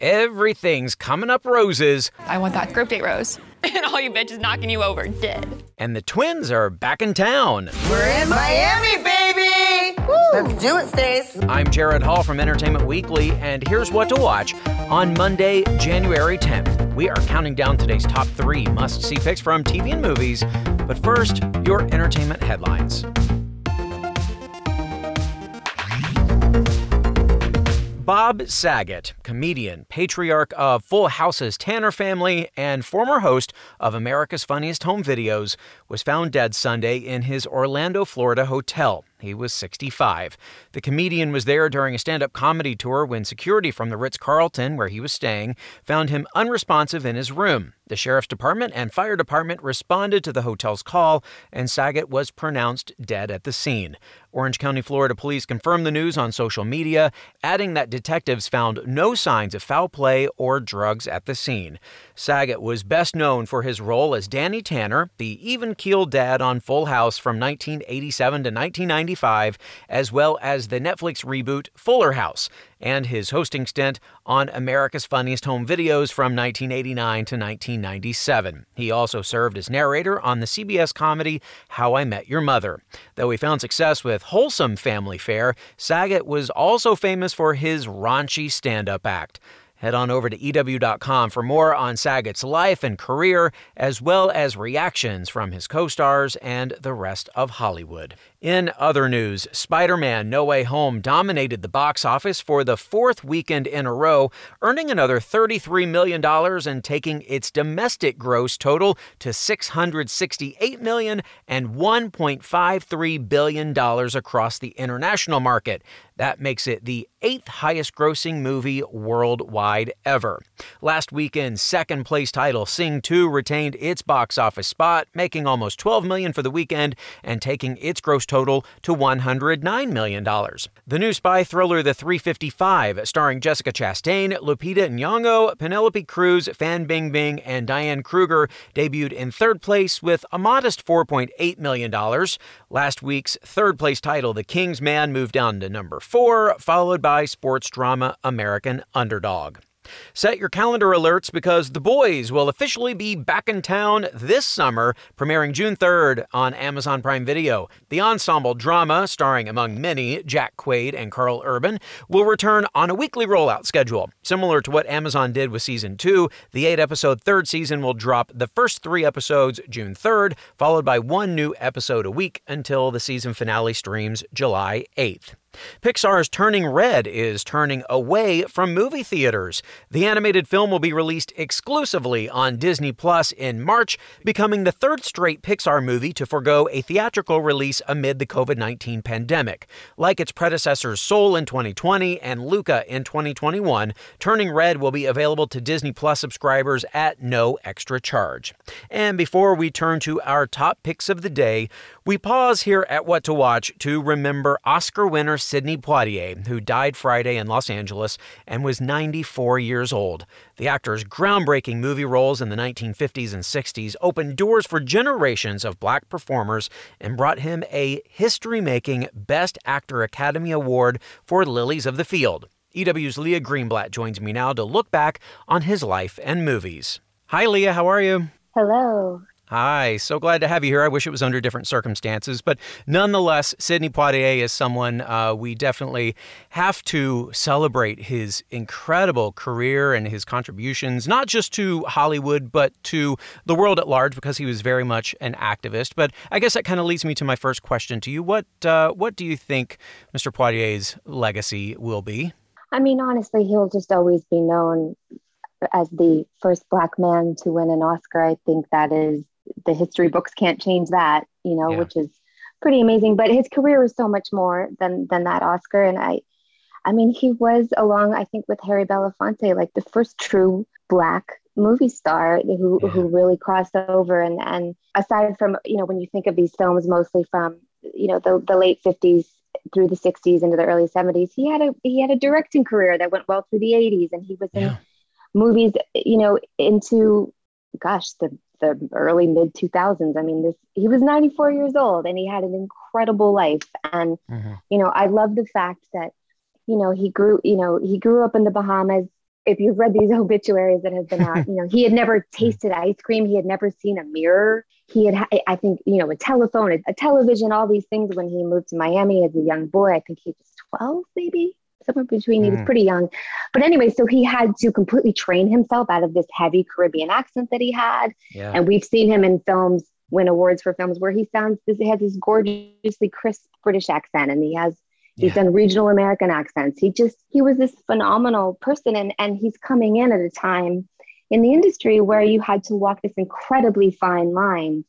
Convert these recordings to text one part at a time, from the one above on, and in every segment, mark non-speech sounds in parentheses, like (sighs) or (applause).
Everything's coming up roses. I want that group date rose. (laughs) and all you bitches knocking you over dead. And the twins are back in town. We're in Miami, baby! Woo. Let's do it, Stace. I'm Jared Hall from Entertainment Weekly, and here's what to watch on Monday, January 10th. We are counting down today's top three must see picks from TV and movies. But first, your entertainment headlines. Bob Saget, comedian, patriarch of Full House's Tanner family, and former host of America's Funniest Home Videos, was found dead Sunday in his Orlando, Florida hotel. He was 65. The comedian was there during a stand up comedy tour when security from the Ritz Carlton, where he was staying, found him unresponsive in his room. The sheriff's department and fire department responded to the hotel's call, and Saget was pronounced dead at the scene. Orange County, Florida police confirmed the news on social media, adding that detectives found no signs of foul play or drugs at the scene. Saget was best known for his role as Danny Tanner, the even keeled dad on Full House from 1987 to 1995, as well as the Netflix reboot Fuller House and his hosting stint on America's Funniest Home Videos from 1989 to 1997. He also served as narrator on the CBS comedy How I Met Your Mother. Though he found success with wholesome family fare, Saget was also famous for his raunchy stand up act. Head on over to EW.com for more on Saget's life and career, as well as reactions from his co stars and the rest of Hollywood. In other news, Spider Man No Way Home dominated the box office for the fourth weekend in a row, earning another $33 million and taking its domestic gross total to $668 million and $1.53 billion across the international market. That makes it the eighth highest grossing movie worldwide ever. Last weekend's second place title, Sing 2, retained its box office spot, making almost 12 million for the weekend and taking its gross total to $109 million. The new spy thriller The 355, starring Jessica Chastain, Lupita Nyong'o, Penelope Cruz, Fan Bingbing, and Diane Kruger, debuted in third place with a modest $4.8 million. Last week's third place title, The King's Man, moved down to number four, followed by sports drama American Underdog. Set your calendar alerts because The Boys will officially be back in town this summer, premiering June 3rd on Amazon Prime Video. The ensemble drama, starring among many Jack Quaid and Karl Urban, will return on a weekly rollout schedule. Similar to what Amazon did with season 2, the 8 episode third season will drop the first three episodes June 3rd, followed by one new episode a week until the season finale streams July 8th. Pixar's Turning Red is turning away from movie theaters. The animated film will be released exclusively on Disney Plus in March, becoming the third straight Pixar movie to forego a theatrical release amid the COVID 19 pandemic. Like its predecessors Soul in 2020 and Luca in 2021, Turning Red will be available to Disney Plus subscribers at no extra charge. And before we turn to our top picks of the day, we pause here at What to Watch to remember Oscar winner Sidney Poitier, who died Friday in Los Angeles and was 94 years old. The actor's groundbreaking movie roles in the 1950s and 60s opened doors for generations of black performers and brought him a history making Best Actor Academy Award for Lilies of the Field. EW's Leah Greenblatt joins me now to look back on his life and movies. Hi, Leah, how are you? Hello. Hi, so glad to have you here. I wish it was under different circumstances, but nonetheless, Sidney Poitier is someone uh, we definitely have to celebrate his incredible career and his contributions, not just to Hollywood, but to the world at large, because he was very much an activist. But I guess that kind of leads me to my first question to you. What uh, what do you think Mr. Poitier's legacy will be? I mean, honestly, he'll just always be known as the first black man to win an Oscar. I think that is the history books can't change that, you know, yeah. which is pretty amazing. But his career was so much more than than that Oscar, and I I mean, he was along, I think, with Harry Belafonte, like the first true black movie star who yeah. who really crossed over. And and aside from you know, when you think of these films, mostly from you know the the late fifties through the 60s into the early 70s he had a he had a directing career that went well through the 80s and he was in yeah. movies you know into gosh the the early mid 2000s i mean this he was 94 years old and he had an incredible life. And mm-hmm. you know i love the fact that you know he grew you know he grew up in the bahamas. If you've read these (laughs) obituaries that have been out you know he had never (laughs) tasted ice cream. He had never seen a mirror. He had i think you know a telephone a, a television all these things when he moved to miami as a young boy. I think he was 12 maybe somewhere between. Mm. He was mm. pretty young. But anyway, so he had to completely train himself out of this heavy Caribbean accent that he had. Yeah. And we've seen him in films win awards for films where he sounds this he has this gorgeously crisp British accent and he has he's yeah. done regional American accents. He just he was this phenomenal person and and he's coming in at a time in the industry where you had to walk this incredibly fine line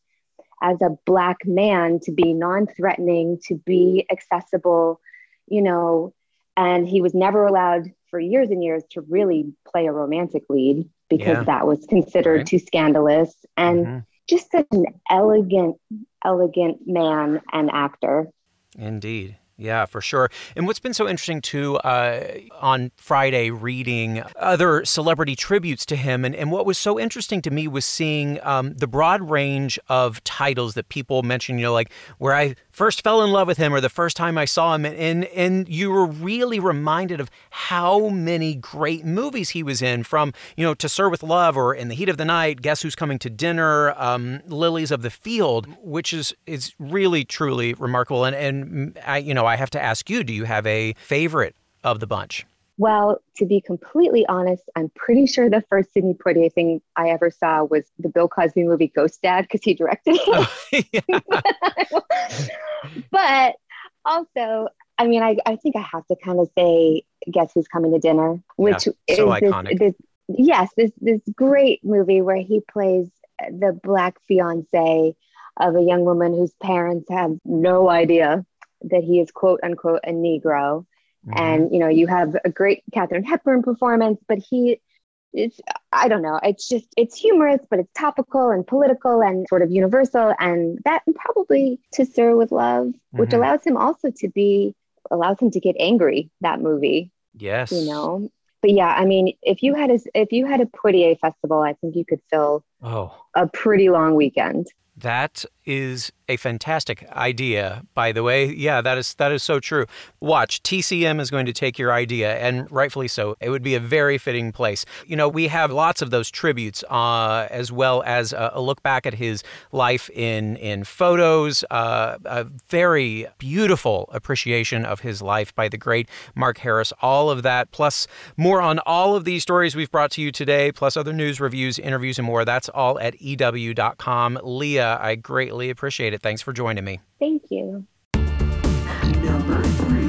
as a black man to be non-threatening, to be accessible, you know, and he was never allowed for years and years to really play a romantic lead because yeah. that was considered right. too scandalous and mm-hmm. just such an elegant, elegant man and actor. Indeed. Yeah, for sure. And what's been so interesting too, uh, on Friday, reading other celebrity tributes to him, and, and what was so interesting to me was seeing um, the broad range of titles that people mention, you know, like where I first fell in love with him or the first time I saw him. And, and you were really reminded of how many great movies he was in from, you know, To Sir with Love or In the Heat of the Night, Guess Who's Coming to Dinner, um, Lilies of the Field, which is, is really, truly remarkable. And, and I, you know, I have to ask you, do you have a favorite of the bunch? Well, to be completely honest, I'm pretty sure the first Sidney Poitier thing I ever saw was the Bill Cosby movie Ghost Dad because he directed it. Oh, (laughs) (laughs) but also, I mean, I, I think I have to kind of say, Guess Who's Coming to Dinner, which yeah, so is iconic. This, this, yes, this, this great movie where he plays the black fiance of a young woman whose parents have no idea that he is quote unquote a Negro Mm-hmm. And you know, you have a great Katharine Hepburn performance, but he it's I don't know, it's just it's humorous, but it's topical and political and sort of universal. And that and probably to Sir with Love, mm-hmm. which allows him also to be allows him to get angry, that movie. Yes. You know. But yeah, I mean, if you had a if you had a Poitier festival, I think you could fill oh. a pretty long weekend. That is a fantastic idea, by the way. Yeah, that is that is so true. Watch, TCM is going to take your idea, and rightfully so. It would be a very fitting place. You know, we have lots of those tributes, uh, as well as a, a, look back at his life in in photos. Uh, a very beautiful appreciation of his life by the great Mark Harris. All of that, plus more on all of these stories we've brought to you today, plus other news, reviews, interviews, and more. That's all at EW.com. Leah, I greatly appreciate it. Thanks for joining me. Thank you. Number three.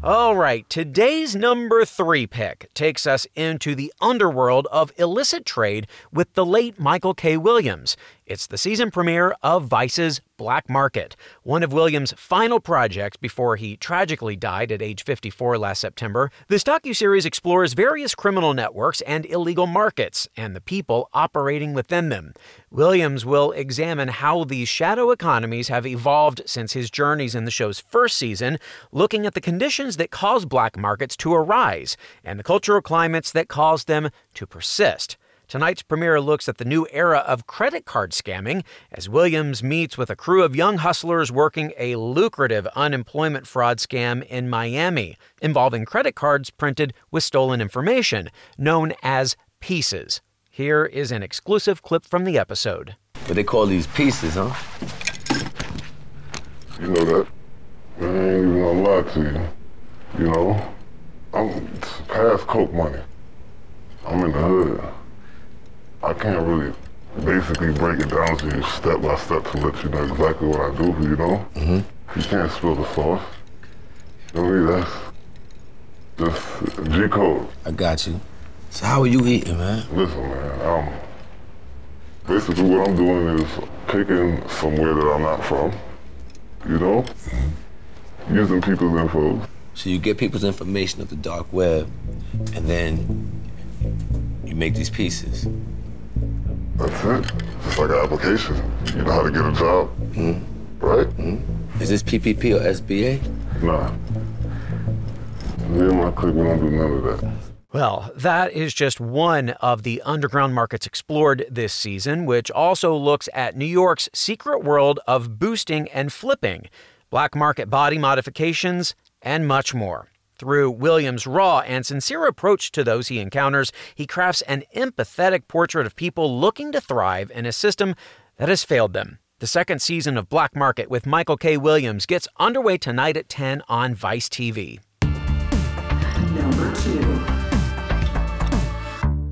All right, today's number three pick takes us into the underworld of illicit trade with the late Michael K. Williams. It's the season premiere of Vice's Black Market, one of Williams' final projects before he tragically died at age 54 last September. This docuseries explores various criminal networks and illegal markets and the people operating within them. Williams will examine how these shadow economies have evolved since his journeys in the show's first season, looking at the conditions that cause black markets to arise and the cultural climates that cause them to persist. Tonight's premiere looks at the new era of credit card scamming as Williams meets with a crew of young hustlers working a lucrative unemployment fraud scam in Miami involving credit cards printed with stolen information, known as pieces. Here is an exclusive clip from the episode. What they call these pieces, huh? You know that. I ain't even gonna lie to you. You know, I'm past coke money. I'm in the hood. I can't really basically break it down to you step by step to let you know exactly what I do, you know? Mm-hmm. You can't spill the sauce. You know That's just G code. I got you. So how are you eating, man? Listen, man, um, basically what I'm doing is picking somewhere that I'm not from, you know? Mm-hmm. using people's info. So you get people's information of the dark web, and then you make these pieces. That's it. Just like an application. You know how to get a job, Mm. right? Mm. Is this PPP or SBA? Nah. Me and my clique, we don't do none of that. Well, that is just one of the underground markets explored this season, which also looks at New York's secret world of boosting and flipping, black market body modifications, and much more. Through Williams' raw and sincere approach to those he encounters, he crafts an empathetic portrait of people looking to thrive in a system that has failed them. The second season of Black Market with Michael K. Williams gets underway tonight at 10 on Vice TV. Number two.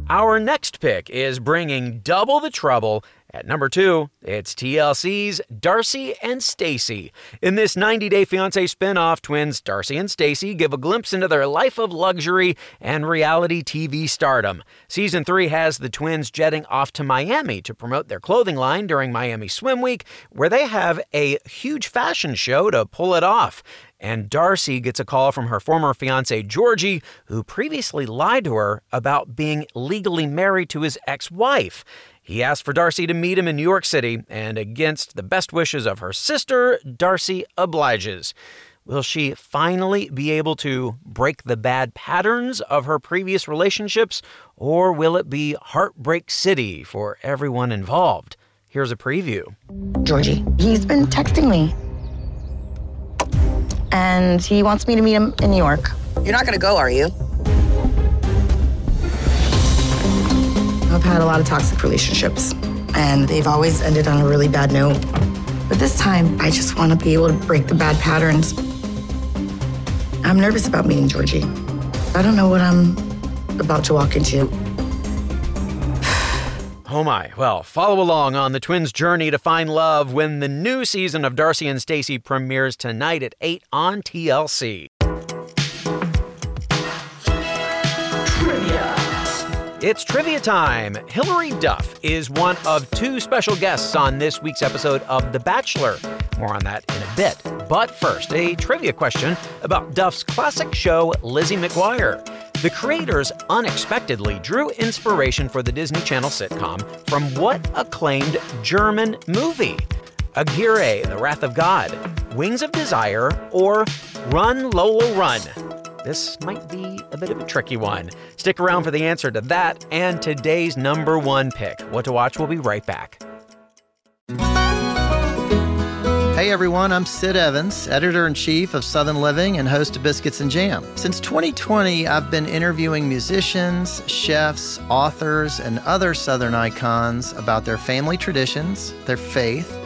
Our next pick is bringing double the trouble. At number two, it's TLC's Darcy and Stacy. In this 90 Day Fiancé spin-off, twins Darcy and Stacy give a glimpse into their life of luxury and reality TV stardom. Season 3 has the twins jetting off to Miami to promote their clothing line during Miami Swim Week, where they have a huge fashion show to pull it off. And Darcy gets a call from her former fiance, Georgie, who previously lied to her about being legally married to his ex wife. He asks for Darcy to meet him in New York City, and against the best wishes of her sister, Darcy obliges. Will she finally be able to break the bad patterns of her previous relationships, or will it be Heartbreak City for everyone involved? Here's a preview. Georgie, he's been texting me. And he wants me to meet him in New York. You're not gonna go, are you? I've had a lot of toxic relationships, and they've always ended on a really bad note. But this time, I just want to be able to break the bad patterns. I'm nervous about meeting Georgie. I don't know what I'm about to walk into. (sighs) Oh my. Well, follow along on the twins' journey to find love when the new season of Darcy and Stacy premieres tonight at 8 on TLC. It's trivia time. Hilary Duff is one of two special guests on this week's episode of The Bachelor. More on that in a bit. But first, a trivia question about Duff's classic show, Lizzie McGuire. The creators unexpectedly drew inspiration for the Disney Channel sitcom from what acclaimed German movie? Aguirre, The Wrath of God, Wings of Desire, or Run Lola Run? This might be a bit of a tricky one. Stick around for the answer to that and today's number one pick. What to watch, we'll be right back. Hey everyone, I'm Sid Evans, editor in chief of Southern Living and host of Biscuits and Jam. Since 2020, I've been interviewing musicians, chefs, authors, and other Southern icons about their family traditions, their faith,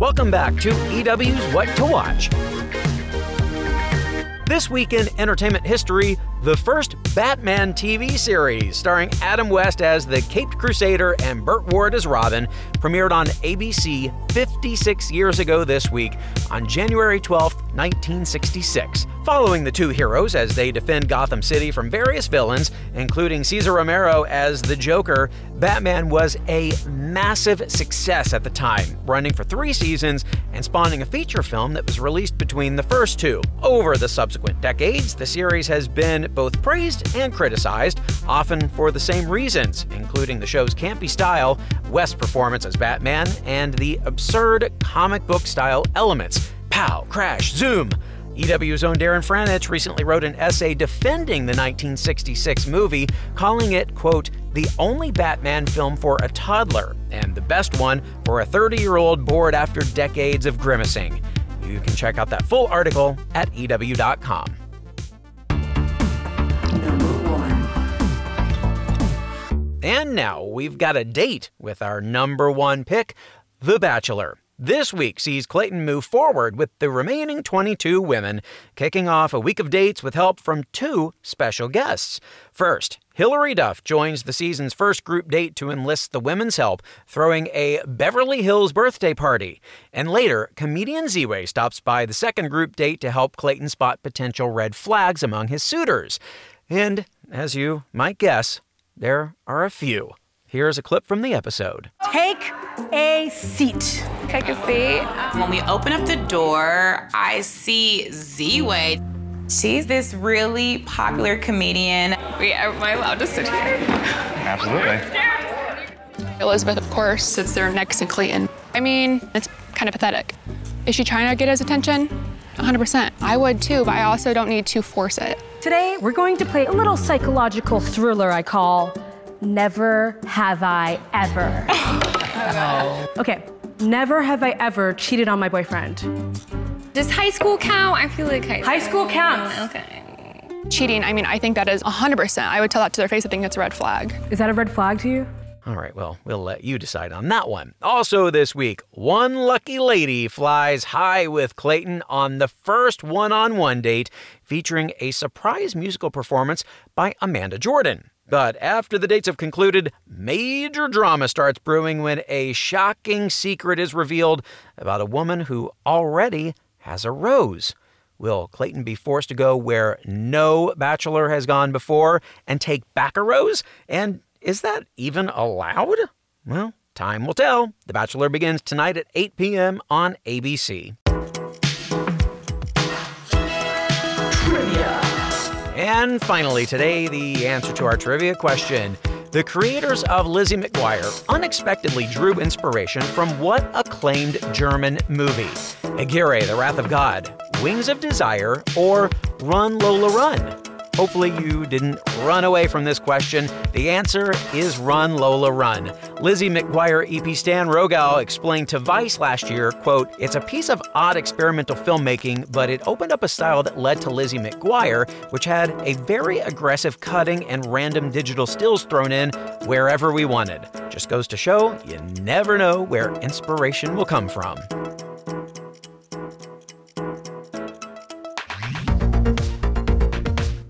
Welcome back to EW's What to Watch. This week in entertainment history, the first Batman TV series, starring Adam West as the Caped Crusader and Burt Ward as Robin, premiered on ABC 56 years ago this week on January 12, 1966. Following the two heroes as they defend Gotham City from various villains, including Cesar Romero as the Joker, Batman was a massive success at the time, running for three seasons and spawning a feature film that was released between the first two. Over the subsequent decades, the series has been both praised and criticized, often for the same reasons, including the show's campy style, West's performance as Batman, and the absurd comic book style elements. Pow, crash, zoom! EW's own Darren Franich recently wrote an essay defending the 1966 movie, calling it, quote, the only Batman film for a toddler, and the best one for a 30 year old bored after decades of grimacing. You can check out that full article at EW.com. And now we've got a date with our number one pick, The Bachelor. This week sees Clayton move forward with the remaining 22 women, kicking off a week of dates with help from two special guests. First, Hilary Duff joins the season's first group date to enlist the women's help, throwing a Beverly Hills birthday party. And later, comedian Z-Way stops by the second group date to help Clayton spot potential red flags among his suitors. And, as you might guess, there are a few. Here's a clip from the episode. Take a seat. Take a seat. When we open up the door, I see Z-Way. She's this really popular comedian. Wait, am I allowed to sit here? Absolutely. Elizabeth, of course, sits there next to Clayton. I mean, it's kind of pathetic. Is she trying to get his attention? 100%. I would too, but I also don't need to force it. Today, we're going to play a little psychological thriller I call Never Have I Ever. oh. (laughs) Okay, never have I ever cheated on my boyfriend. Does high school count? I feel like high, High school counts. Okay. Cheating, I mean, I think that is 100%. I would tell that to their face. I think that's a red flag. Is that a red flag to you? All right, well, we'll let you decide on that one. Also, this week, one lucky lady flies high with Clayton on the first one on one date, featuring a surprise musical performance by Amanda Jordan. But after the dates have concluded, major drama starts brewing when a shocking secret is revealed about a woman who already has a rose. Will Clayton be forced to go where no bachelor has gone before and take back a rose? And is that even allowed? Well, time will tell. The Bachelor begins tonight at 8 p.m. on ABC. Trivia. And finally, today, the answer to our trivia question. The creators of Lizzie McGuire unexpectedly drew inspiration from what acclaimed German movie? Aguirre, The Wrath of God, Wings of Desire, or Run Lola Run? Hopefully, you didn't run away from this question. The answer is Run Lola Run. Lizzie McGuire EP Stan Rogow explained to Vice last year, quote, It's a piece of odd experimental filmmaking, but it opened up a style that led to Lizzie McGuire, which had a very aggressive cutting and random digital stills thrown in wherever we wanted. Just goes to show you never know where inspiration will come from.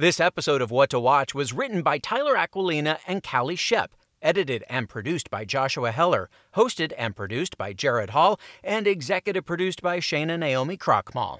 This episode of What to Watch was written by Tyler Aquilina and Callie Shep, edited and produced by Joshua Heller, hosted and produced by Jared Hall, and executive produced by Shana Naomi Krochmal.